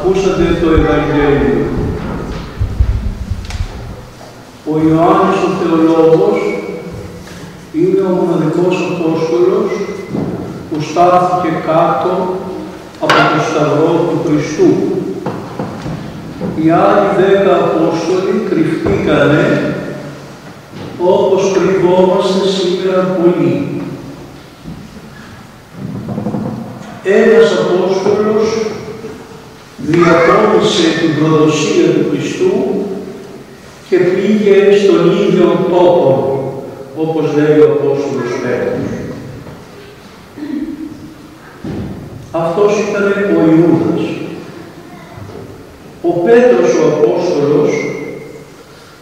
Ακούσατε το Ευαγγέλιο. Ο Ιωάννης ο Θεολόγος είναι ο μοναδικός Απόστολος που στάθηκε κάτω από το Σταυρό του Χριστού. Οι άλλοι δέκα Απόστολοι κρυφτήκανε όπως κρυβόμαστε σήμερα πολλοί. Ένας Απόστολος διακόμισε την προδοσία του Χριστού και πήγε στον ίδιο τόπο, όπως λέει ο Απόστολος Πέτρος. Αυτός ήταν ο Ιούδας. Ο Πέτρος ο Απόστολος,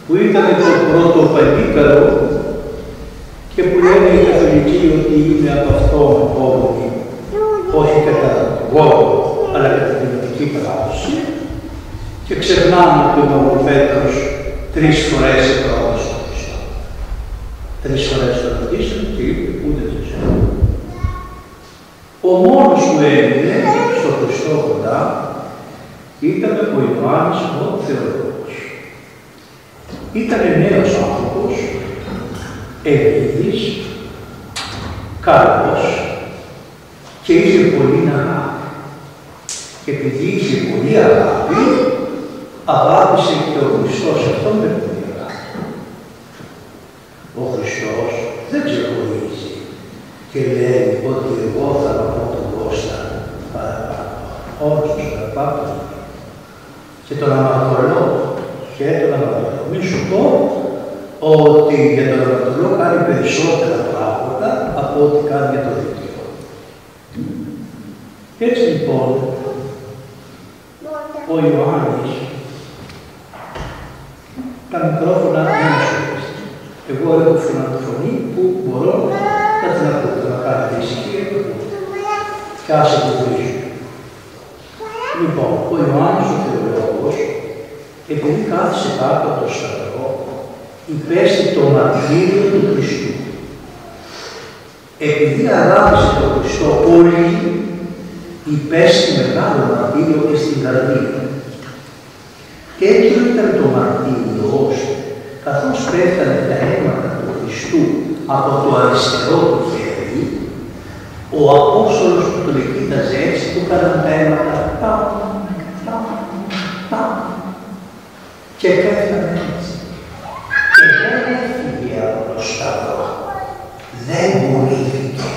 που ήταν το πρώτο παγίκαρο και που λένε οι καθολικοί ότι είναι από αυτό ο όχι κατά γόρο, αλλά κατά την δυτική παράδοση και ξεχνάμε ότι ο Πέτρος τρεις φορές επρόβασε στον Χριστό. Τρεις φορές τον ρωτήσαν και είπε ούτε δεν ξέρω. Ο μόνος που έμεινε στο Χριστό κοντά ήταν ο Ιωάννης ο Θεολόγος. Ήταν νέος άνθρωπος, ευγενής, καλός και είχε πολύ αγάπη. Και επειδή είχε πολύ αγάπη, αγάπησε και ο Χριστός αυτόν με πολύ αγάπη. Ο Χριστός δεν ξεχωρίζει και λέει ότι εγώ θα αγαπώ τον Κώστα παραπάνω. Όλους τους αγαπάω και τον αμαρτωλό και τον αμαρτωλό. Μην σου πω ότι για τον αμαρτωλό κάνει περισσότερα πράγματα από ό,τι κάνει για τον δίκαιο. Έτσι λοιπόν, ο Ιωάννης τα μικρόφωνα δεν Εγώ έχω φωνή που μπορώ να την ακούω, να κάνετε ησυχία και άσε το βρίζω. Λοιπόν, ο Ιωάννης ο Θεολόγος, επειδή κάθισε κάτω από το σταυρό, υπέστη το μαρτύριο του Χριστού. Επειδή αγάπησε τον Χριστό όλοι, υπέστη μεγάλο μαρτύριο και στην καρδία. Τέτοιο ήταν το μαρτύριό σου, καθώς πέφτανε τα αίματα του Χριστού από το αριστερό του χέρι, ο Απόστολος που τον εκείταζε έτσι του έκαναν τα αίματα τα, τα, τα, και πέφτανε έτσι. Και δεν έφυγε από το σταυρό. Δεν πουλήθηκε,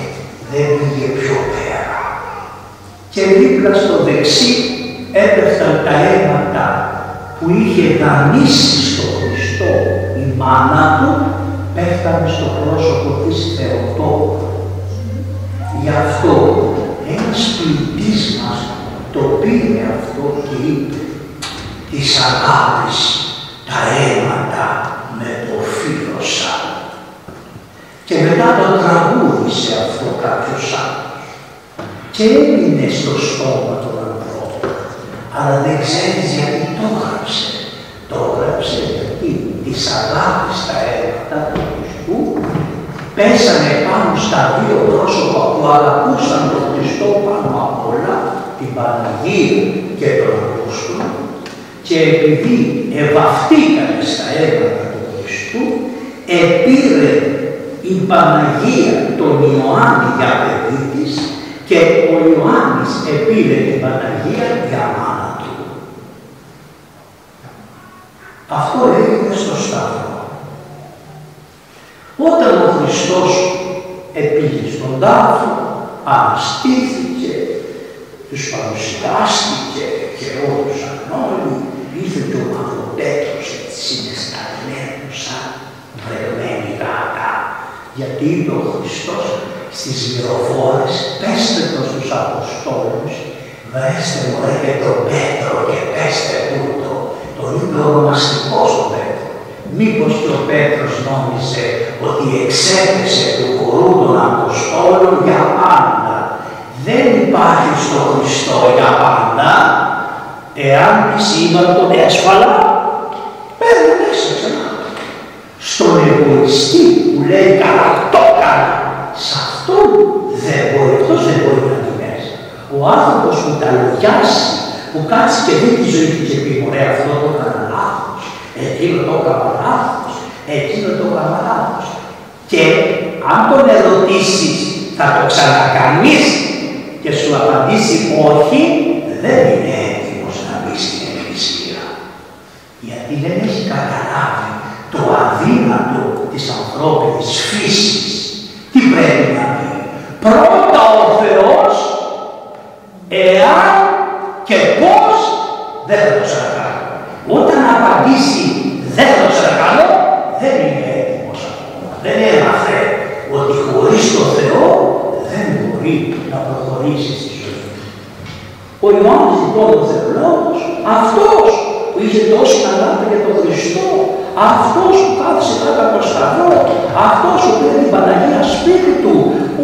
δεν πήγε πιο πέρα. Και δίπλα στο δεξί έπεφταν τα αίματα που είχε δανείσει στο Χριστό η μάνα του, πέφτανε στο πρόσωπο της Θεοτόπου. Γι' αυτό ένας ποιητής μας το πήρε αυτό και είπε της αγάπης τα αίματα με το φίλωσα. Και μετά το τραγούδισε αυτό κάποιος άλλος. Και έμεινε στο στόμα των ανθρώπων. Αλλά δεν ξέρεις γιατί το έγραψε. Το έγραψε γιατί της αγάπης τα αίματα του Χριστού πέσανε πάνω στα δύο πρόσωπα που αγαπούσαν τον Χριστό πάνω απ' όλα, την Παναγία και τον Απόστολο, και επειδή ευαυτήκανε στα αίματα του Χριστού, επήρε η Παναγία τον Ιωάννη για παιδί της και ο Ιωάννης επήρε την Παναγία για μάνα του. Αυτό έγινε στο Σταύρο. Όταν ο Χριστός επήγε στον τάφο, αναστήθηκε, τους παρουσιάστηκε και ρώτησαν όλοι, ήρθε και ο Μαυροπέτρος έτσι συναισθαλμένος σαν βρεγμένη γάτα. Γιατί είπε ο Χριστός στις μυροφόρες, πέστε το στους Αποστόλους, βρέστε μωρέ και τον Πέτρο και πέστε τούτο. Τον είπε ονομαστικός ο Πέτρος. Μήπως και ο Πέτρος νόμιζε ότι εξέπεσε του κορού των Αποστόλων για πάντα. Δεν υπάρχει στο Χριστό για πάντα, εάν σήμερα τον έσφαλα, παίρνει μέσα ξανά. Στον εγωιστή που λέει καλά το έκανα, σε αυτόν δεν μπορεί, αυτός δεν μπορεί να δει μέσα. Ο άνθρωπος που τα λογιάσει, που κάτσει και δει τη ζωή του και πει ωραία αυτό το έκανα λάθος, εκείνο το έκανα λάθος, εκείνο το έκανα λάθος. Και αν τον ερωτήσεις θα το ξανακανείς και σου απαντήσει όχι, δεν είναι έτοιμος να μπει στην Εκκλησία. Γιατί δεν έχει καταλάβει το αδύνατο της ανθρώπινης φύσης. Τι πρέπει να πει. Πρώτα ο Θεός, εάν και πώς δεν θα το ξανακάνω. Όταν απαντήσει δεν θα το ξανακάνω, δεν είναι έτοιμος ακόμα. Δεν έμαθε ότι χωρίς τον Θεό δεν μπορεί να προχωρήσει στη ζωή του. Ο Ιωάννης λοιπόν ο Θεολόγος, αυτός που είχε τόση αγάπη για τον Χριστό, αυτός που κάθισε κάτω από το σταυρό, αυτός που πήρε την Παναγία σπίτι του,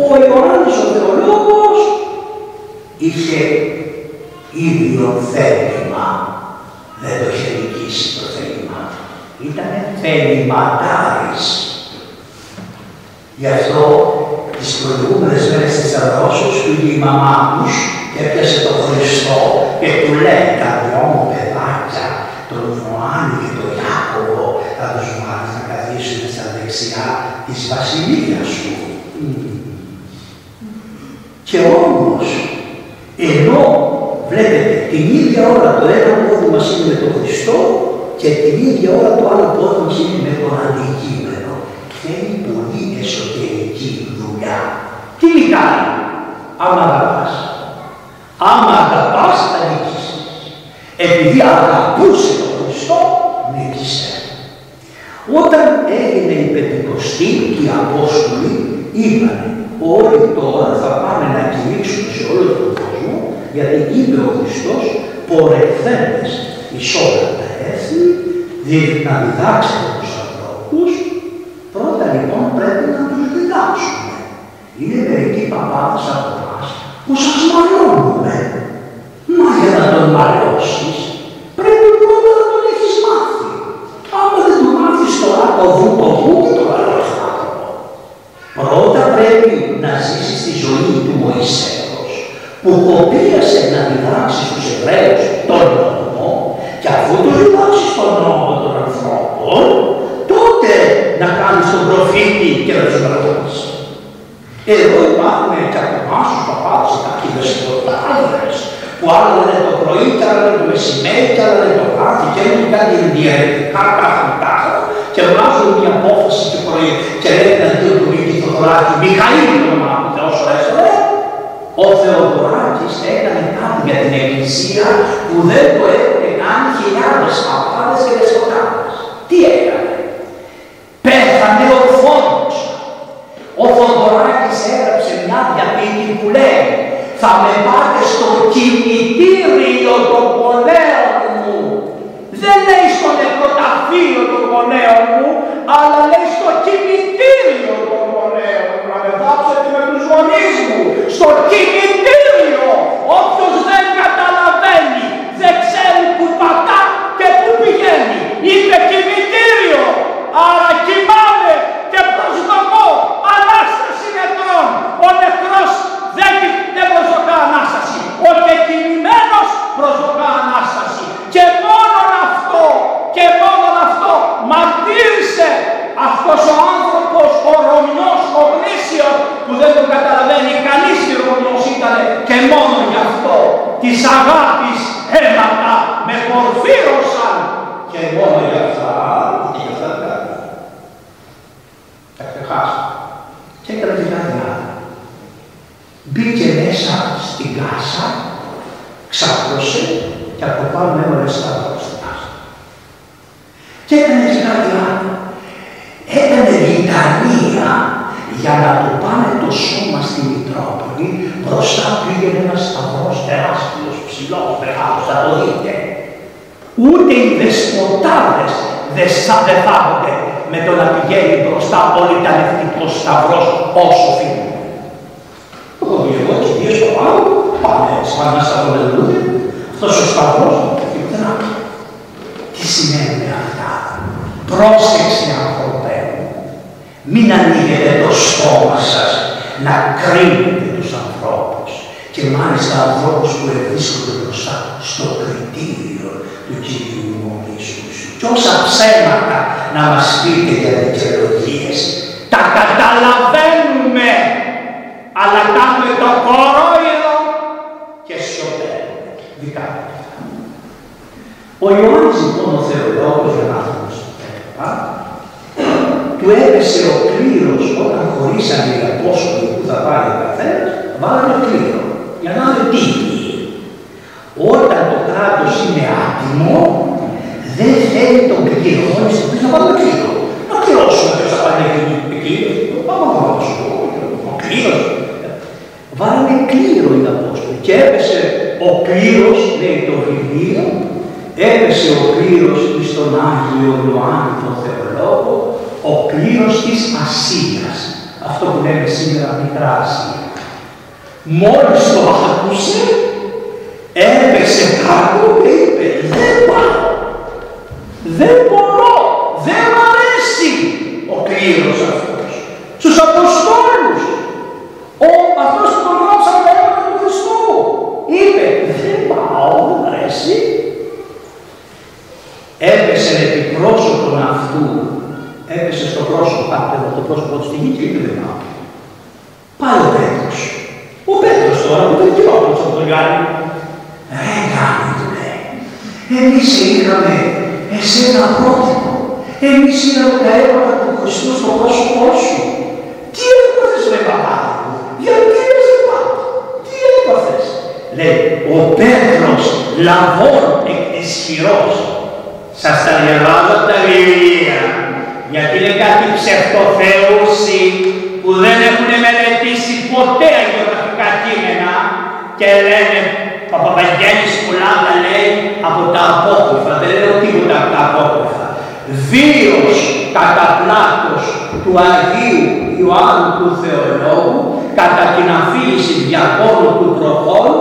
ο Ιωάννης ο Θεολόγος, είχε ίδιο θέλημα. Δεν το είχε νικήσει το θέλημα. Ήταν θεληματάρης. Γι' αυτό τις προηγούμενες μέρες της Αδρόσεως πήγε η μαμά τους και έπιασε τον Χριστό και του λέει τα δυο μου παιδάκια, τον Ιωάννη και τον Ιάκωβο, θα τους μάθεις να καθίσουν στα δεξιά της βασιλείας σου. Και όμως, ενώ βλέπετε την ίδια ώρα το ένα πόδι μας είναι με τον Χριστό και την ίδια ώρα το άλλο πόδι μας είναι με τον αντικείμενο. Θέλει πολύ εσωτερική δουλειά. Τι κάνει, άμα αγαπάς. Άμα αγαπάς θα νίκεις. Επειδή αγαπούσε τον Χριστό, νίκησε. Όταν έγινε η Πεντηκοστή και οι Απόστολοι είπαν όλοι τώρα θα πάμε να κηρύξουμε σε όλο τον κόσμο γιατί είπε ο Χριστός πορευθέντες εις όλα τα έθνη να διδάξετε τους ανθρώπους πρώτα λοιπόν πρέπει να τους διδάξουμε. Είναι μερικοί παπάδες από εμάς που σας μαλώνουμε. Μα για να τον μαλώσεις πρέπει πρώτα να τον έχεις μάθει. Άμα δεν τον μάθεις τώρα το βου το βου και το μαλώσεις Πρώτα πρέπει να ζήσεις τη ζωή του Μωυσέως που κοπίασε να διδάξει στους Εβραίους τον νόμο και αφού του διδάξει τον νόμο των ανθρώπων τότε να κάνεις τον προφήτη και να τους μαρτώσεις. Εδώ υπάρχουν και από εμάς τους παπάδες κάποιοι δεσποτάδες που άλλο λένε το πρωί και άλλο λένε το μεσημέρι και άλλο λένε το βράδυ και έχουν κάτι ενδιαιρετικά πράγματα και βγάζουν μια απόφαση το πρωί και λένε να δει το πρωί και το βράδυ Μιχαήλ το όνομά του Θεός έσωρε ο Θεοδωράκης έκανε κάτι για την Εκκλησία που δεν το έχουν κάνει χιλιάδες παπάδες και δεσποτάδες. Τι έκανε; Πέθανε ορθόδοξα. Ο Θεοδωράκης έγραψε μια διαπίτη που λέει θα με πάτε στο κημητήριο των γονέων μου. Δεν λέει στο νεκροταφείο των γονέων μου, αλλά λέει στο κημητήριο των γονέων μου. Να με βάψετε με τους γονείς μου. Στο κημητήριο. Όποιος δεν καταλαβαίνει, δεν ξέρει που πατά και που πηγαίνει. Είπε κημητήριο. Άρα κοιμάμαι και προσδοκώ Ανάσταση νεκρών. Ο νεκρός δεν, δεν προσδοκά Ανάσταση. Ο τεκινημένος προσδοκά Ανάσταση. Και μόνο αυτό, και μόνο αυτό μαρτύρησε αυτός ο άνθρωπος, ο Ρωμιός, ο γνήσιος, που δεν τον καταλαβαίνει κανείς τι Ρωμιός ήταν και μόνο γι' αυτό της αγάπης αίματα με πορφύρωσαν και μόνο γι' αυτά, και γι' αυτά τα τα ξεχάσαμε. Και έκανε την άλλη άλλη. Μπήκε μέσα στην κάσα, ξάπλωσε και από πάνω έβαλε σταυρό στην κάσα. Και έκανε την άλλη άλλη. Έκανε λιτανία για να του πάνε το σώμα στη Μητρόπολη, μπροστά πήγαινε ένας σταυρός τεράστιος, ψηλός, μεγάλος, θα το δείτε. Ούτε οι δεσποτάδες δεν σαντεφάγονται με το να πηγαίνει μπροστά ο λιτανευτικός σταυρός όσο φύγει. Εγώ εγώ και δύο στο πάνω, πάμε σαν να σταυροδελούνται, αυτός ο σταυρός και πουθενά. Τι σημαίνουν αυτά; Πρόσεξε άνθρωπε μου. Μην ανοίγετε το στόμα σας να κρίνετε τους ανθρώπους και μάλιστα ανθρώπους που ευρίσκονται μπροστά στο κριτήριο του Κυρίου ημών Ιησούς. Και όσα ψέματα να μας πείτε για δικαιολογίες, τα καταλαβαίνουμε, αλλά κάνουμε το κορόιδο και σιωπαίνουμε. Δικά Ο Ιωάννης λοιπόν ο θεολόγος Γεννάθος του έπεσε ο κλήρος όταν χωρίσανε οι Απόστολοι που θα πάρει ο καθένας, βάλανε κλήρο για να είναι τύποι. Όταν το κράτος είναι άτιμο, δεν θέλει τον κλήρο, μόλις το πει να βάλουμε κλήρο. Να κληρώσουμε ποιος θα πάνε εκεί, πάμε να κληρώσουμε. Ο κλήρος. Βάλανε κλήρο οι Απόστολοι και έπεσε ο κλήρος, λέει το βιβλίο, έπεσε ο κλήρος στον Άγιο Ιωάννη τον Θεολόγο, ο κλήρος της Ασίας. Αυτό που λέμε σήμερα Μικρά Ασία. Μόλις το άκουσε, έπεσε κάτω και είπε «Δεν πάω, δεν μπορώ, δεν μ' αρέσει ο κλήρος αυτός». Στους Αποστόλους, ο, αυτός που τον γράψαν τα έργα του Χριστού, είπε «Δεν πάω, δεν μ' αρέσει». Έπεσε επί πρόσωπον αυτού, έπεσε στο πρόσωπο, πάτε το πρόσωπο του στη γη και είπε «Δεν πάω». Πάει ο Πέτρος. Ο Πέτρος τώρα που δεν κοιτώντας από τον Γιάννη. Ρε Γιάννη του λέει, εμείς είχαμε εσένα πρότυπο. Εμείς είδαμε τα έργα του Χριστού στο πρόσωπό σου. Τι έπαθες με παπάδι μου, γιατί δεν πάω, τι έπαθες. Λέει, ο Πέτρος λαβών εκ της χειρός. Σας τα διαβάζω τα βιβλία, γιατί είναι κάτι ψευτοθεούσι που δεν έχουν μελετήσει ποτέ γεωγραφικά κείμενα και λένε Παπαβαγγέλης Πουλάτα λέει από τα απόκριφα, δεν λέω τίποτα από τα απόκριφα. Βίος κατά πλάτος του Αγίου Ιωάννου του Θεολόγου κατά την αφήγηση διακόνου του προχώρου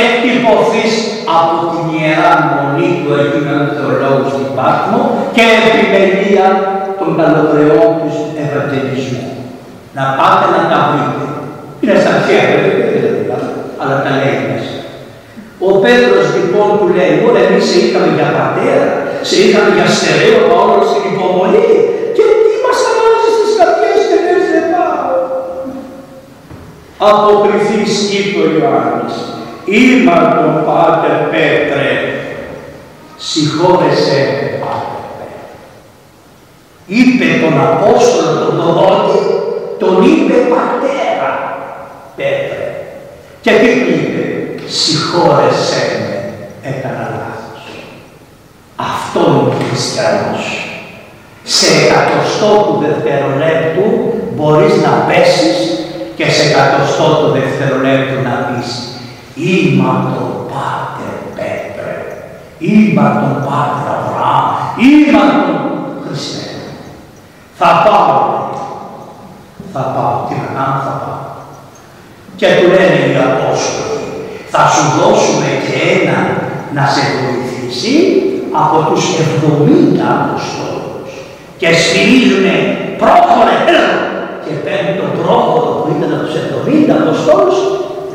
εκτυπωθείς από την Ιερά Μονή του Αγίου Θεολόγου στην Πάτμο και επιμελία των καλοκρεών του Ευαγγελισμού. Να πάτε να τα βρείτε. Είναι στα χέρια, δεν είναι αλλά τα λέει μέσα. Ο Πέτρος λοιπόν που λέει, μόνο εμείς σε είχαμε για πατέρα, σε είχαμε για στερέο όλο στην υπομονή Αποκριθείς είπε ο Ιωάννης, Είμα τον Πάτερ Πέτρε, συγχώρεσέ με Πάτερ Πέτρε. Είπε τον Απόστολο τον Δοδότη, τον είπε πατέρα Πέτρε. Και τι είπε, συγχώρεσέ με, έκανα λάθος. Αυτό είναι ο χριστιανός. Σε εκατοστό του δευτερολέπτου μπορείς να πέσεις και σε εκατοστό του δευτερολέπτου να πεις «Είμα τον Πάτερ Πέτρε, είμα τον Πάτερ Αβραάμ, είμα τον Χριστέ». Θα πάω, θα πάω, τι να κάνω, θα πάω. Και του λένε οι Απόστολοι, θα σου δώσουμε και ένα να σε βοηθήσει από τους 70 Αποστόλους. Και σφυρίζουνε πρόχωρε, και παίρνει τον πρόχωρο που ήταν από τους 70 Αποστόλους,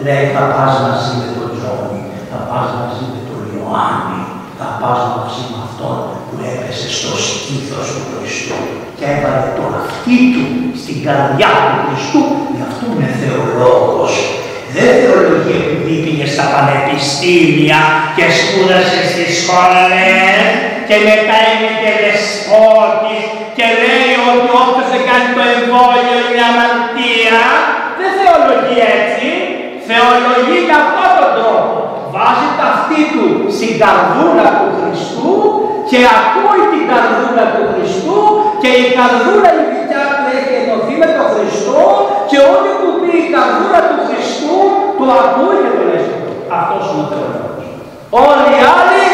λέει θα πας μαζί με τον Τζόνι, θα πας μαζί με τον Ιωάννη, θα πας μαζί με αυτόν που έπεσε στο στήθος του Χριστού και έβαλε τον αυτί του στην καρδιά του Χριστού, γι' αυτό είναι θεολόγος. Δεν θεολογεί επειδή πήγε στα πανεπιστήμια και σπούδασε στις σχολές και μετά είναι και δεσπότης και λέει ότι όποιος δεν κάνει το εμβόλιο είναι αμαρτία. Δεν θεολογεί έτσι. Θεολογεί με αυτόν τον τρόπο. Βάζει τα αυτή του στην καρδούλα του Χριστού και ακούει την καρδούλα του Χριστού και η καρδούλα η δικιά του έχει ενωθεί με τον Χριστό και ό,τι του πει η καρδούλα του Χριστού το ακούει και το λέει αυτός είναι ο Θεός. Όλοι οι άλλοι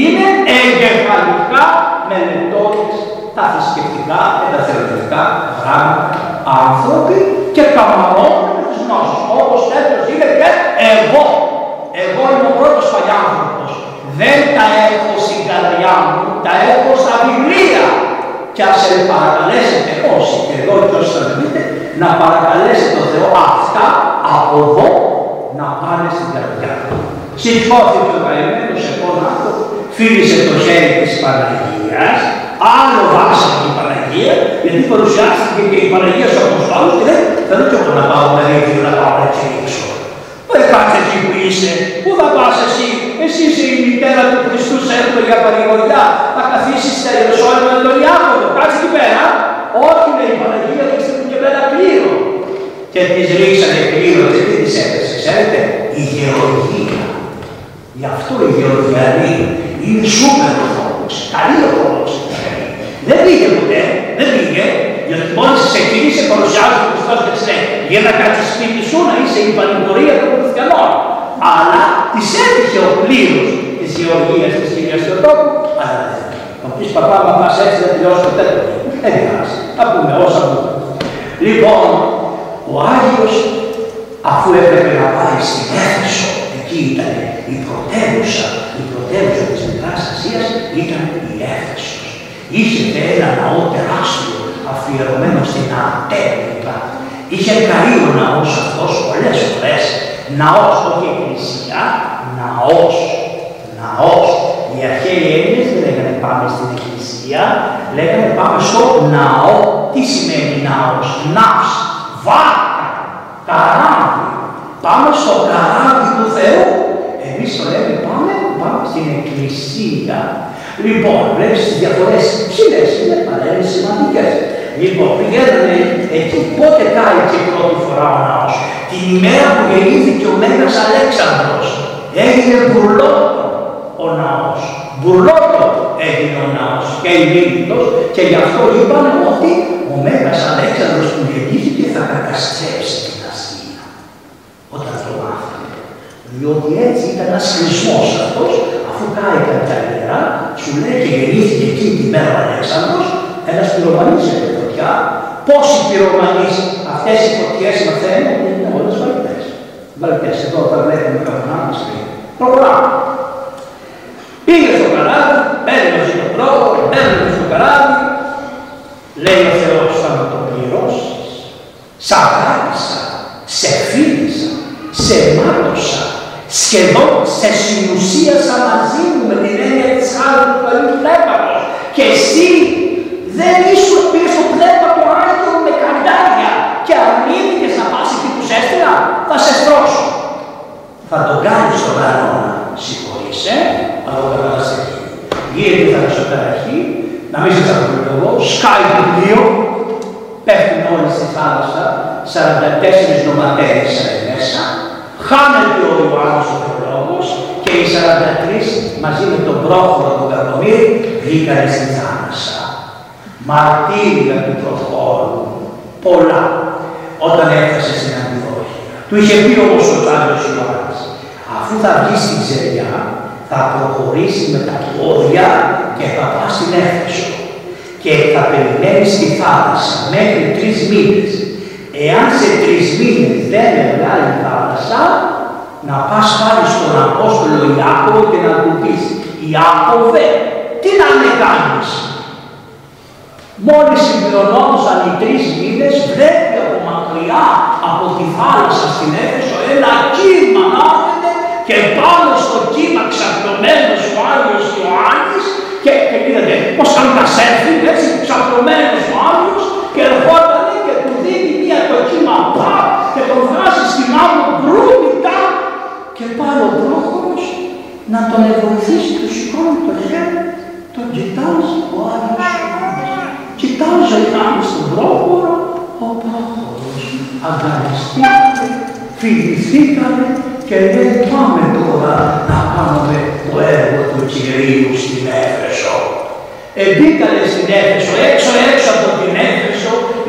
είναι εγκεφαλικά μελετώντες τα θρησκευτικά και τα θεωρητικά γράμματα άνθρωποι και καμαρώνουν με τις γνώσεις. Όπως τέτοιος είναι και εγώ. Εγώ είμαι ο πρώτος παλιάνθρωπος. Δεν τα έχω στην καρδιά μου, τα έχω στα βιβλία. Και ας σε παρακαλέσετε όσοι και εδώ και όσοι θα δείτε, να παρακαλέσετε τον Θεό αυτά από εδώ να πάνε στην καρδιά του. Σηκώθηκε ο καημένος επώνατο, φίλησε το χέρι της Παναγίας, άλλο βάσανε η Παναγία, γιατί παρουσιάστηκε και η Παναγία στους Αποστόλους και λέει, θέλω και εγώ να πάω με ρίχνει να πάω έτσι έξω. Δεν κάτσε εκεί που είσαι, πού θα πας εσύ, εσύ είσαι η μητέρα του Χριστού, σε έρχομαι για παρηγοριά, θα καθίσεις στα Ιεροσόλυμα με τον Ιάκωβο, κάτσε εκεί πέρα. Όχι λέει η Παναγία, ρίξτε μου και πέρα κλήρο. Και της ρίξανε κλήρο και τις της έπεσε, ξέρετε, η γεωργία. Γι' αυτό η γεωργιανή είναι σούπερ ορθόδοξη, καλή ορθόδοξη. Δεν πήγε ποτέ, δεν πήγε, γιατί μόλις ξεκίνησε παρουσιάζει ο Χριστός και τη λέει: Για να κάτσεις σπίτι σου να είσαι η πανηγορία των χριστιανών. Αλλά της έτυχε ο πλήρω της γεωργίας της κυρίας Θεοτόπου, αλλά δεν. Θα πεις παπά, μα πας έτσι δεν τελειώσει ποτέ. Δεν πειράζει. Θα πούμε όσα πούμε. Λοιπόν, ο Άγιος αφού έπρεπε να πάει στην Έφεσο, εκεί ήταν η πρωτεύουσα, η πρωτεύουσα της Μικράς Ασίας ήταν η Έφεσος. Είχε ένα ναό τεράστιο αφιερωμένο στην Αρτέμικα. Είχε καεί ο ναός αυτός πολλές φορές. Ναός, όχι εκκλησία, ναός. Ναός. Οι αρχαίοι Έλληνες δεν λέγανε πάμε στην εκκλησία, λέγανε πάμε στο ναό. Τι σημαίνει ναός, ναός, βάρκα, καράβι. Πάμε στο καράβι του Θεού. Εμείς το λέμε πάμε, πάμε στην εκκλησία. Λοιπόν, βλέπεις τις διαφορές ψηλές είναι, αλλά είναι σημαντικές. Λοιπόν, πηγαίνανε εκεί, πότε κάει και πρώτη φορά ο ναός. Την ημέρα που γεννήθηκε ο Μέγας Αλέξανδρος. Έγινε μπουρλότο ο ναός. Μπουρλότο έγινε ο ναός και ηλίθιτος και γι' αυτό είπαν ότι ο Μέγας Αλέξανδρος που γεννήθηκε θα καταστρέψει την Ασία. Όταν το μάθανε. Διότι έτσι ήταν ένας χρησμός αυτός, αφού κάηκαν τα ιερά, σου λέει και γεννήθηκε εκείνη την μέρα ο Αλέξανδρος, ένας πυρομανής έπρεπε φωτιά, πόσοι πυρομανείς αυτές οι φωτιές μαθαίνουν, είναι όλες βαλτές. Βαλτές, εδώ τα βλέπουμε καθόλου μας λέει. Προχωράμε. Πήγε στο καράβι, παίρνει μαζί τον τρόπο, παίρνει στο καράβι, λέει ο Θεός θα με το πληρώσεις. Σ' αγάπησα, σε φίλησα, σε μάτωσα, σχεδόν σε συνουσίασα μαζί μου με την έννοια της χάρης του καλού πνεύματος. Και εσύ δεν ήσουν πίσω στο πνεύμα του Άγιο με καντάρια και αρνήθηκες να πας εκεί που σε έστειλα, θα σε στρώσω. Θα τον κάνεις στον κανόνα, συγχωρείσαι, αλλά ο κανόνας εκεί. Γίνεται θα εσωτεραχή, να μην σε εγώ, σκάει το πλοίο, πέφτουν όλοι στη θάλασσα, 44 νοματέρες μέσα, χάνεται ο Ιωάννης ο Θεολόγος και οι 43 μαζί με τον πρόχωρο του Κακομύρη βγήκανε στη θάλασσα μαρτύρια του προχώρου, πολλά, όταν έφτασε στην Αντιδόχεια. Του είχε πει όμως ο Τάλιος Ιωάννης, αφού θα βγει στην ξεριά, θα προχωρήσει με τα πόδια και θα πάει στην Έφεσο και θα περιμένεις στη θάλασσα μέχρι τρεις μήνες. Εάν σε τρεις μήνες δεν βγάλει η θάλασσα, να πας πάλι στον Απόστολο Ιάκωβο και να του πεις «Ιάκωβε, τι να με κάνεις, Μόλις συμπληρωνόντουσαν οι τρεις μήνες, βλέπει από μακριά από τη θάλασσα στην Έφεσο ένα κύμα να έρχεται και πάνω στο κύμα ξαπλωμένος ο Άγιος Ιωάννης και, και είδατε πώς κάνουν τα σέλφι, έτσι, ξαπλωμένος ο Άγιος και ερχόταν και του δίνει μία το κύμα πά και τον βγάζει στην άμμο μπρούμητα και πάει ο πρόχωρος να τον βοηθήσει, του σηκώνει το χέρι, τον κοιτάζει ο Άγιος Κοιτάζω πάνω στον πρόχωρο, ο πρόχωρος αγκαλιστήκαμε, φιληθήκαμε και λέει πάμε τώρα να κάνουμε το έργο του Κυρίου στην Έφεσο. Εμπήκανε στην Έφεσο, έξω έξω από την Έφεσο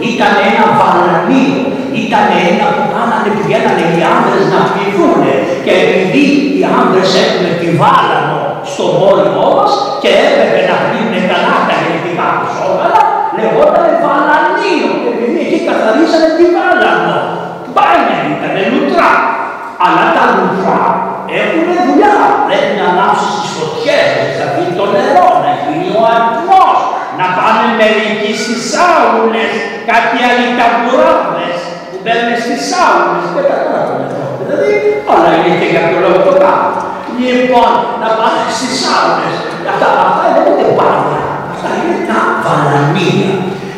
ήταν ένα βαλανίο, ήταν ένα που κάνανε, πηγαίνανε οι άντρες να πληθούν και επειδή οι άντρες έχουν τη βάλανο στο πόλεμό μας και έπρεπε να πλύνουν καλά τα γενετικά τους όργανα, λεγόταν βαλανίο και επειδή εκεί καθαρίσανε τη βάλανο. Μπάνια ήταν λουτρά. Αλλά τα λουτρά έχουν δουλειά. Πρέπει να ανάψεις τις φωτιές, να πει το νερό, να γίνει ο αριθμός, να πάνε μερικοί στις άουλε, κάτι άλλοι ταμπουράδε που μπαίνουν στις στις σάουνες και τα κάτω δηλαδή, όλα είναι και για το λόγο το κάνω. Λοιπόν, να πάνε στις σάουνες. Αυτά, αυτά λέγονται μπάνια. Αυτά είναι τα βαλανία.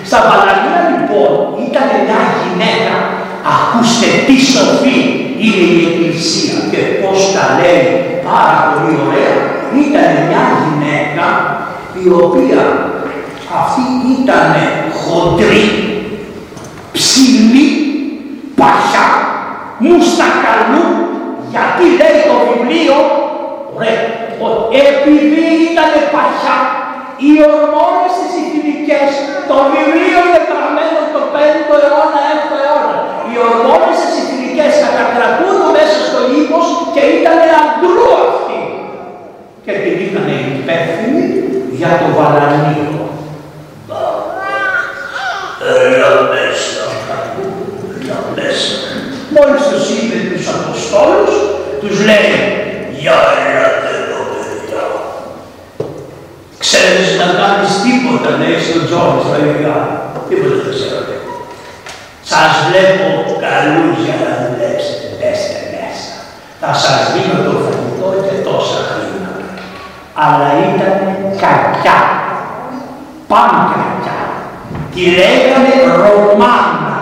Στα βαλανία λοιπόν ήταν μια γυναίκα, ακούστε τι σοφή είναι η Εκκλησία και πώς τα λέει πάρα πολύ ωραία. Ήταν μια γυναίκα η οποία αυτή ήταν χοντρή, ψηλή, παχιά, μουστακαλού, γιατί λέει το βιβλίο, ωραία, επειδή ήταν παχιά, οι ορμόνες της ηθινικές, το βιβλίο είναι γραμμένο το 5ο αιώνα, 6ο αιώνα. Οι ορμόνες της ηθινικές κατακρατούν μέσα στο ύπος και ήταν αντρού αυτοί. Και την είχαν υπεύθυνοι για το βαλανίο. Μόλις τους είδε τους Αποστόλους, τους λέει «Για έλατε εδώ παιδιά». Ξέρεις να κάνεις τίποτα, λέει στον Τζόνι, στα παιδιά. Τίποτα δεν ξέρετε. Σας βλέπω καλούς για να δουλέψετε, μπέστε μέσα. Θα σας δίνω το φαγητό και τόσα χρήματα. Αλλά ήταν κακιά. Παν κακιά. Τη λέγανε Ρωμάνα.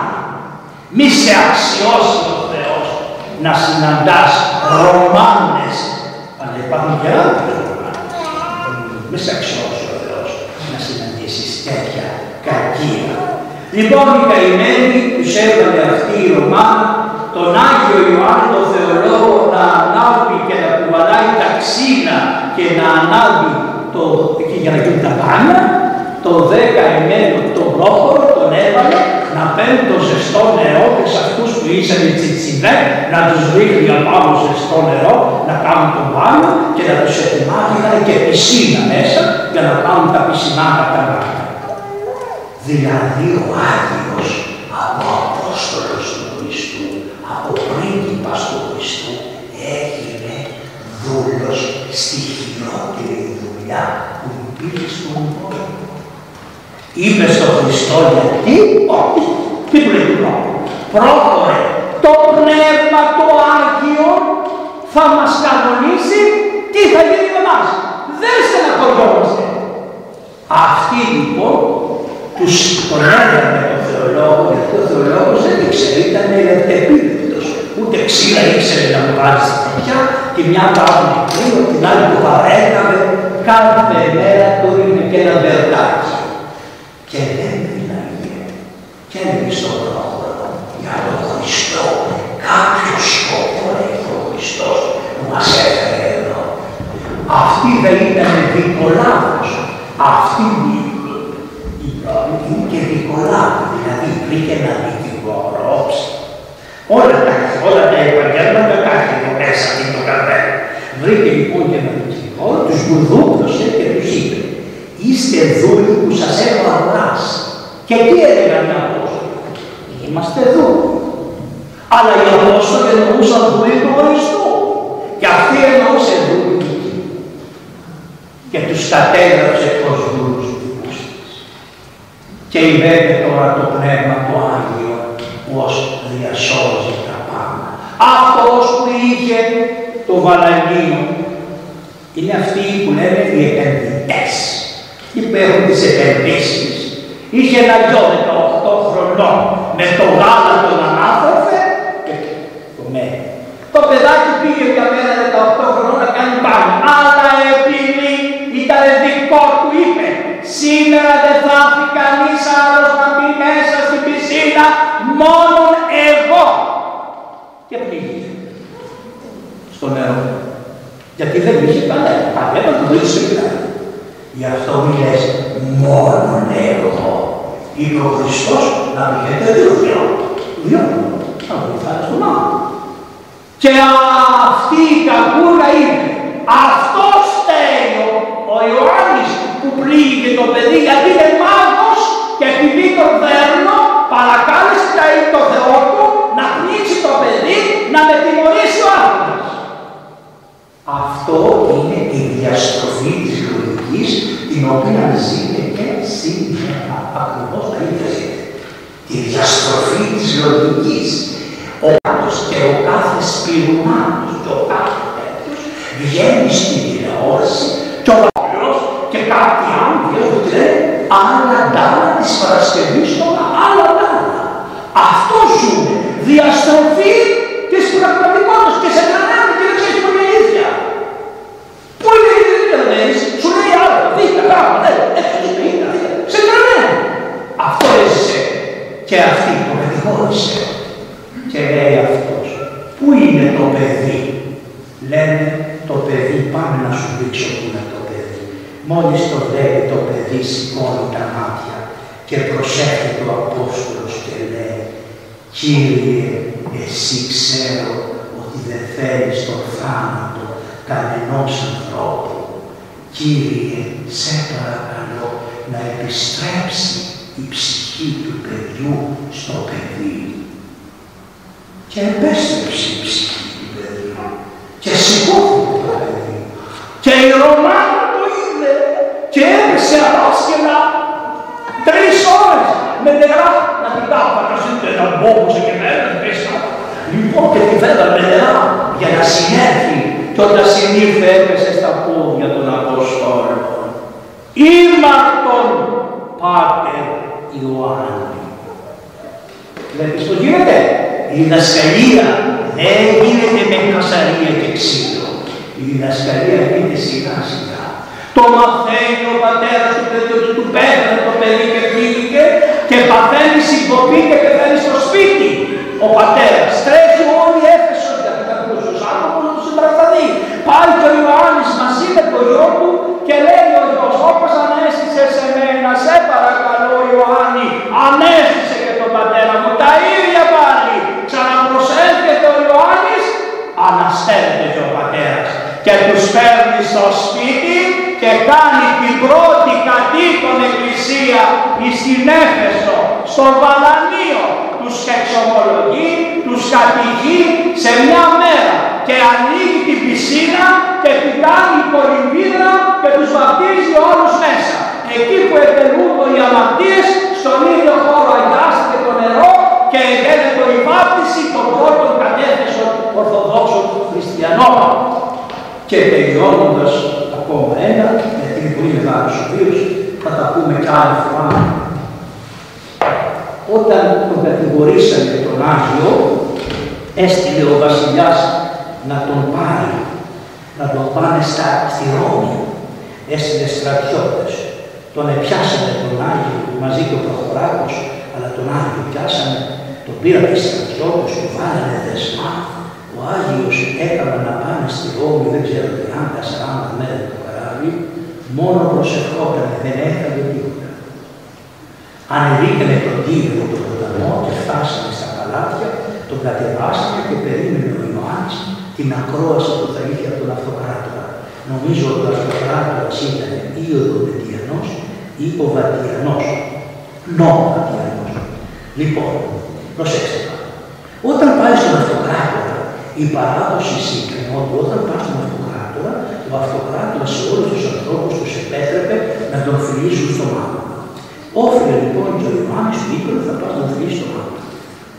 Μη σε αξιώσει ο Θεός να συναντάς Ρωμάνες. Αλλά υπάρχουν και άλλοι Μη σε αξιώσει ο Θεός να συναντήσεις τέτοια κακία. Λοιπόν, οι καημένοι τους έβαλε αυτή η Ρωμάνα τον Άγιο Ιωάννη τον Θεολόγο να ανάβει και να κουβαλάει τα ξύνα και να ανάβει το, και για να γίνει τα μπάνια, το δέκα εμένο τον πρόχωρο τον έβαλε να παίρνει το ζεστό νερό και σε αυτούς που ήσαν οι τσιτσινέ να τους ρίχνει απάνω ζεστό νερό, να κάνουν τον μπάνιο και να τους ετοιμάζει και πισίνα μέσα για να κάνουν τα πισινάτα τα μπάνια. Δηλαδή ο Άγιος από Απόστολος του Χριστού, από πρίγκιπας του Χριστού, έγινε δούλος στη χειρότερη δουλειά που υπήρχε στον κόσμο. Είπες στον Χριστό γιατί, όχι, τι του λέει το Πρόχωρε, το Πνεύμα το Άγιο θα μας κανονίσει τι θα γίνει με εμάς. Δεν στεναχωριόμαστε. Αυτή λοιπόν τους τον έδρανε τον θεολόγο, γιατί ο θεολόγος δεν ήξερε, ήταν ελευτεπίδευτος. Ούτε ξύλα ήξερε να μου βάζει στην φωτιά, τη μια πάρα κρύο, την άλλη που παρέκαβε, κάθε μέρα του είναι και ένα βερδάκι. Και δεν μιλάγε. Και έλεγε στον πρόγραμμα για τον Χριστός. Κάποιος σκοπό έχει ο Χριστός που μας έφερε εδώ. Αυτή δεν ήταν δικολάβος. Αυτή είναι και δικολάβη, δηλαδή βρήκε ένα δικηγόρο Όλα τα, όλα τα επαγγέλματα τα έχει εδώ μέσα από το καπέλο. Βρήκε λοιπόν και ένα δικηγόρο, τους βουδούκωσε και τους είπε Είστε δούλοι που σας έχω αγοράσει. Και τι έλεγαν οι Απόστολοι. Είμαστε δούλοι. Αλλά οι Απόστολοι εννοούσαν δούλοι του Χριστού. Και αυτοί εννοούσαν δούλοι του Και τους κατέγραψε ως δούλους δικούς της. Και είδατε τώρα το Πνεύμα το Άγιο πώς διασώζει τα πάντα. Αυτός που είχε το βαλανίο είναι αυτοί που λένε οι επενδυτές υπέροχοι τις επενδύσεις. Είχε ένα γιο 18 χρονών με το γάλα τον ανάθρωφε και το μένει. Το παιδάκι πήγε μια μέρα 18 χρονών να κάνει πάνω. Αλλά επειδή ήταν δικό του είπε σήμερα δεν θα έρθει κανείς άλλος να μπει μέσα στην πισίνα μόνο εγώ. Και πήγε στο νερό. Γιατί δεν είχε κανένα. Κανένα του δεν είχε Γι' αυτό μη λες μόνον εγώ. Είπε ο Χριστός να μιλείτε δύο δυο. Δυο. Να βοηθάει στον άνθρωπο. Και αυτή η κακούρα είπε, αυτό φταίει ο Ιωάννης που πλήγει το παιδί γιατί είναι μάγος και επειδή τον δέρνω παρακάλεσε τα το Θεό του να πνίξει το παιδί να με τιμωρήσει ο άνθρωπος. Αυτό είναι η διαστροφή της λογικής την οποία ζείτε και σήμερα ακριβώς τα ίδια ζείτε. Τη διαστροφή της λογικής. Ο κάτος και ο κάθε σπιρουμάτος και ο κάθε τέτοιος βγαίνει στην τηλεόραση και ο άλλος και κάτι άλλο βγαίνει και λέει άλλα ντάλα της Παρασκευής τώρα, άλλα ντάλα. Αυτό ζουν, διαστροφή της πραγματικότητας και σε τρανάνε και δεν ξέρεις που είναι η ίδια. Πού είναι η ίδια δεν σου λέει άλλο, δείτε, γράμμα, ναι, έτσι είναι, σε τρανάνε. Αυτό έζησε και αυτή το κατηγόρησε. Και λέει αυτός, πού είναι το παιδί; Λένε το παιδί, πάμε να σου δείξω που είναι το παιδί. Μόλις το βλέπει το παιδί σηκώνει τα μάτια και προσέχει ο Απόστολος και λέει Κύριε, εσύ ξέρω ότι δεν θέλεις τον θάνατο κανενός ανθρώπου. Κύριε, σε παρακαλώ να επιστρέψει η ψυχή του παιδιού στο παιδί. Και επέστρεψε η ψυχή του παιδιού και σηκώθηκε το παιδί. Και η Ρωμάνα το είδε και έπεσε αρρώσκελα τρεις ώρες με νερά να την τάπανα σε ένα μπόμπο και μέρα μέσα. Λοιπόν και τη φέραμε νερά για να συνέρθει και όταν συνήρθε έπεσε στα πόδια των Αποστόλων. Ήμαρτον Πάτερ Ιωάννη. Βλέπεις πώς γίνεται. Η διδασκαλία δεν γίνεται με κασαρία και ξύλο. Η διδασκαλία γίνεται σιγά σιγά. Το μαθαίνει ο πατέρας του παιδιού του, του πέθανε το παιδί και φύγηκε και παθαίνει συγκοπή και πεθαίνει στο σπίτι. Ο πατέρας τρέχει όλη η Έφεσο για να ακούσει του άνθρωπου να τους συμπρακταθεί. Πάει και ο Ιωάννης μαζί με το γιο του και λέει ο γιο, όπω ανέστησε σε μένα, σε παρακαλώ Ιωάννη, ανέστησε και τον πατέρα μου. Τα ίδια πάλι. Ξαναπροσέρχεται ο Ιωάννη, αναστέλλεται και ο πατέρα και του παίρνει στο σπίτι και κάνει την πρώτη κατοίκον εκκλησία στην Έφεσο, στο Βαλανίο. Τους εξομολογεί, τους κατηγεί σε μια μέρα και ανοίγει την πισίνα και την κάνει κολυμπίδα και τους βαπτίζει όλους μέσα. Εκεί που επελούνται οι αμαρτίες, στον ίδιο χώρο αγιάστηκε το νερό και γίνεται η βάπτιση των πρώτων κατέθεσεων Ορθοδόξων Χριστιανών. Και τελειώνοντας ακόμα ένα, γιατί είναι πολύ μεγάλος ο βίος, θα τα πούμε κι άλλη φορά. Όταν τον κατηγορήσανε τον Άγιο, έστειλε ο βασιλιάς να τον πάρει, να τον πάνε στα, στη Ρώμη. Έστειλε στρατιώτες. Τον επιάσανε τον Άγιο μαζί και ο Προχωράκος, αλλά τον Άγιο πιάσανε, τον πήραν οι στρατιώτες, του βάλανε δεσμά. Ο Άγιος έκανα να πάνε στη Ρώμη, δεν ξέρω, 30-40 μέρες το καράβι, μόνο προσευχόταν, δεν έκανε τίποτα. Ανεβήκανε τον Τίγρο τον ποταμό και φτάσανε στα παλάτια, τον κατεβάσανε και περίμενε ο Ιωάννης την ακρόαση που θα είχε από τον αυτοκράτορα. Νομίζω ότι ο αυτοκράτορας ήταν ή ο Δομετιανός ή ο Βατιανός. Νο Βατιανός. Λοιπόν, προσέξτε πάρα. Όταν πάει στον αυτοκράτορα, η παράδοση σύγκρινε ότι όταν πάει στον αυτοκράτορα, ο αυτοκράτορα σε όλους τους ανθρώπους τους επέτρεπε να τον φιλήσουν στο μάτι. Όφιλε λοιπόν και ο Ιωάννης του είπε ότι θα πάει να τον φιλήσει στο μάτι.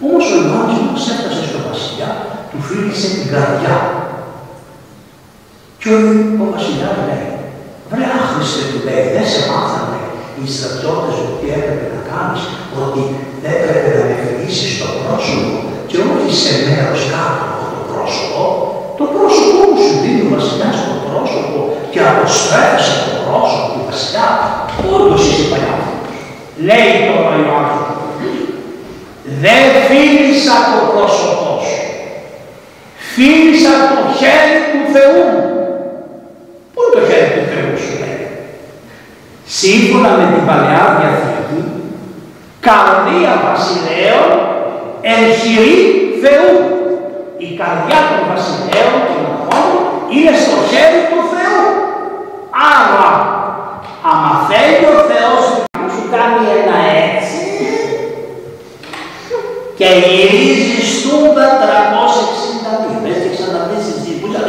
Όμως ο Ιωάννης όπω έφτασε στο βασιλιά, του φίλησε την καρδιά. Και ο, ο βασιλιάς λέει, βρε άχρηστε του λέει, δεν σε μάθανε οι στρατιώτες μου τι έπρεπε να κάνεις, ότι έπρεπε να με φιλήσεις στο πρόσωπο και όχι σε μέρος κάτω από το πρόσωπο. Το πρόσωπό μου σου δίνει ο βασιλιάς το πρόσωπο και αποστρέφεσαι το πρόσωπο του βασιλιά. Όντως είσαι παλιάφωνος. Λέει τώρα ο Ιωάννης, δεν φίλησα το πρόσωπό σου. Φίλησα το χέρι του Θεού. Πού είναι το χέρι του Θεού σου λέει; Σύμφωνα με την Παλαιά Διαθήκη, καρδία βασιλέων εγχειρή Θεού. Η καρδιά των βασιλέων και των αρχών είναι στο χέρι του Θεού. Άρα, άμα θέλει ο Θεός να σου κάνει ένα έτσι και γυρίζει στούντα 360 μήνες και ξαναβρίζει τη που ήταν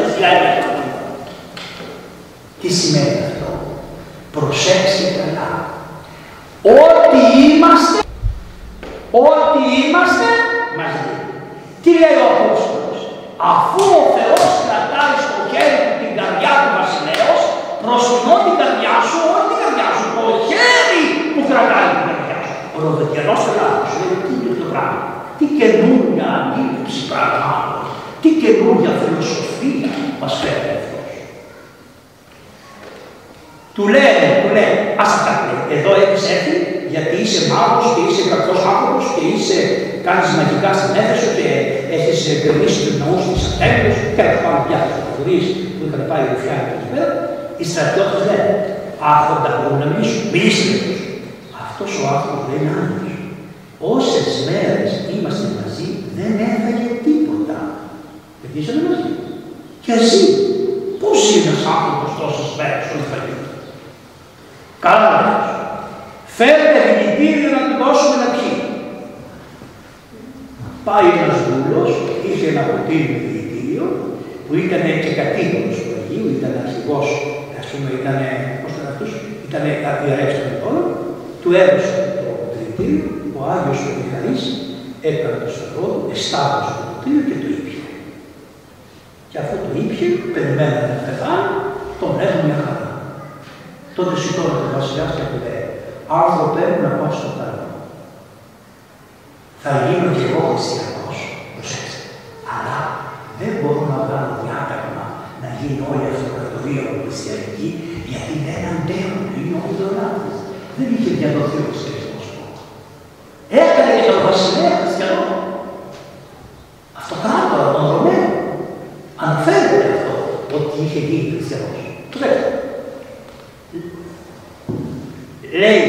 Τι σημαίνει αυτό; Προσέξτε καλά. Ό,τι είμαστε, ό,τι είμαστε, μαζί. Τι λέει ο Απόστολος; Αφού ο Θεός κρατάει στο χέρι του την καρδιά του βασιλέως, προσκυνώ την καρδιά σου, όχι την καρδιά σου, το χέρι που κρατάει την καρδιά σου. Ο Ροδοκερός Θεός λέει τι είναι το πράγμα; Τι καινούργια αντίληψη πραγμάτων. Τι καινούργια φιλοσοφία μας φέρνει αυτός. Του λέει, του λέει, ας αυτά λέει, εδώ έχεις έρθει γιατί είσαι μάγος και είσαι κακός άνθρωπος και είσαι, κάνεις μαγικά στην έθεσο και έχεις γκρεμίσει τους ναούς της Ατέλειας και να πάμε πια τις πληροφορίες που είχαν πάει οι ρουφιάνοι εκεί πέρα. Οι στρατιώτες λένε, άρχοντα μπορούν να μιλήσουν, μιλήστε με τους. Αυτός ο άνθρωπος δεν είναι άνθρωπος. Όσες μέρες είμαστε μαζί δεν έφαγε τίποτα. Γιατί είσαι μαζί. Και εσύ, πώς είναι ένας άνθρωπος τόσες μέρες στον φαγητό. Καλά λάθος. Φέρτε δηλητήριο να του δώσουμε να πιει. Πάει ένας δούλος, είχε ένα ποτήρι με δηλητήριο, που ήταν και κατοίκονος του Αγίου, ήταν αρχηγός, ας πούμε, ήταν, πώς ήταν αυτός, ήταν ιερεύς των του έδωσε το δηλητήριο, ο Άγιος ο Μιχαλής έκανε το σταυρό, εστάβωσε το ποτήρι και το ήπια. Και αφού το ήπια, περιμένανε να πεθάνει, τον έκανε μια χαρά. Τότε σηκώνεται ο βασιλιάς και του λέει, άνθρωπο πρέπει να πάω στο καλό. Θα γίνω κι εγώ χριστιανός, προσέξτε. Αλλά δεν μπορώ να βγάλω διάταγμα να γίνει όλη η αυτοκρατορία μου χριστιανική, γιατί δεν αντέχουν, είναι όλοι δωράτες. Δεν είχε διαδοθεί ο χριστιανισμός Έκανε και τον βασιλέα χριστιανό. Αυτοκράτορα τον Ρωμένο. Αναφέρεται αυτό ότι είχε γίνει χριστιανός. Το δεύτερο. Λέει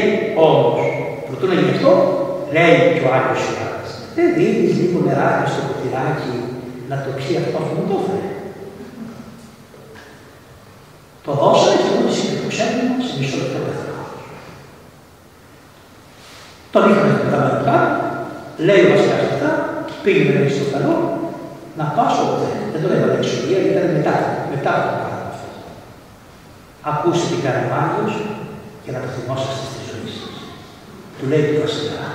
όμως, προτού να γίνει αυτό, λέει και ο Άγιος Ιωάννης, δεν δίνεις λίγο νεράκι στο ποτηράκι να το πιει αυτό που μου το έφερε. Το δώσανε και μόλις είναι το ξέπνιμα σε μισό λεπτό πεθάνω. Τον είχαμε μετά με το λέει ο βασιλιάς αυτά, πήγαινε στο καλό, να πάσω ποτέ. Δεν το έβαλε εξοδία, ήταν μετά, μετά το κάνω αυτό. Ακούστε τι κάνει ο Άγιος και να το θυμόσαστε στη ζωή σας. Του λέει του βασιλιά,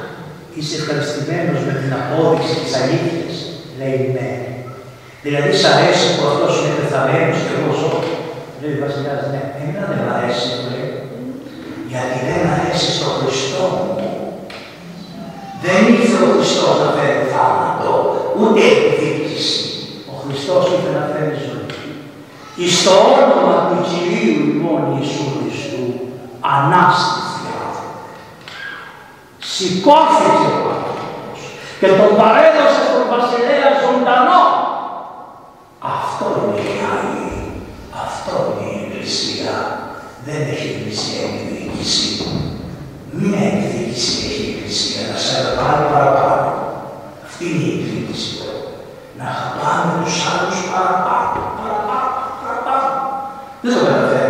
είσαι ευχαριστημένος με την απόδειξη της αλήθειας. Λέει ναι. Δηλαδή σ' αρέσει που αυτός είναι πεθαμένος και εγώ ζω. Λέει ο βασιλιάς, ναι. Εμένα δεν μ' αρέσει, του λέει. Γιατί δεν αρέσει στο Χριστό μου. Δεν ήρθε ο Χριστός να φέρει θάνατο, ούτε εκδίκηση. Ο Χριστός ήρθε να φέρει ζωή. Εις το όνομα του Κυρίου ημών Ιησού Χριστού, Ανάστηση άνθρωπο. Σηκώθηκε ο άνθρωπος και τον παρέδωσε στον βασιλέα ζωντανό. Αυτό είναι η άλλη. Αυτό είναι η Εκκλησία. Δεν έχει η Εκκλησία εκδίκηση. Μία εκδίκηση έχει η Εκκλησία να σε πάρει παραπάνω. Αυτή είναι η εκδίκηση. Να πάμε τους άλλους παραπάνω, παραπάνω, παραπάνω. Δεν το καταφέρνουμε,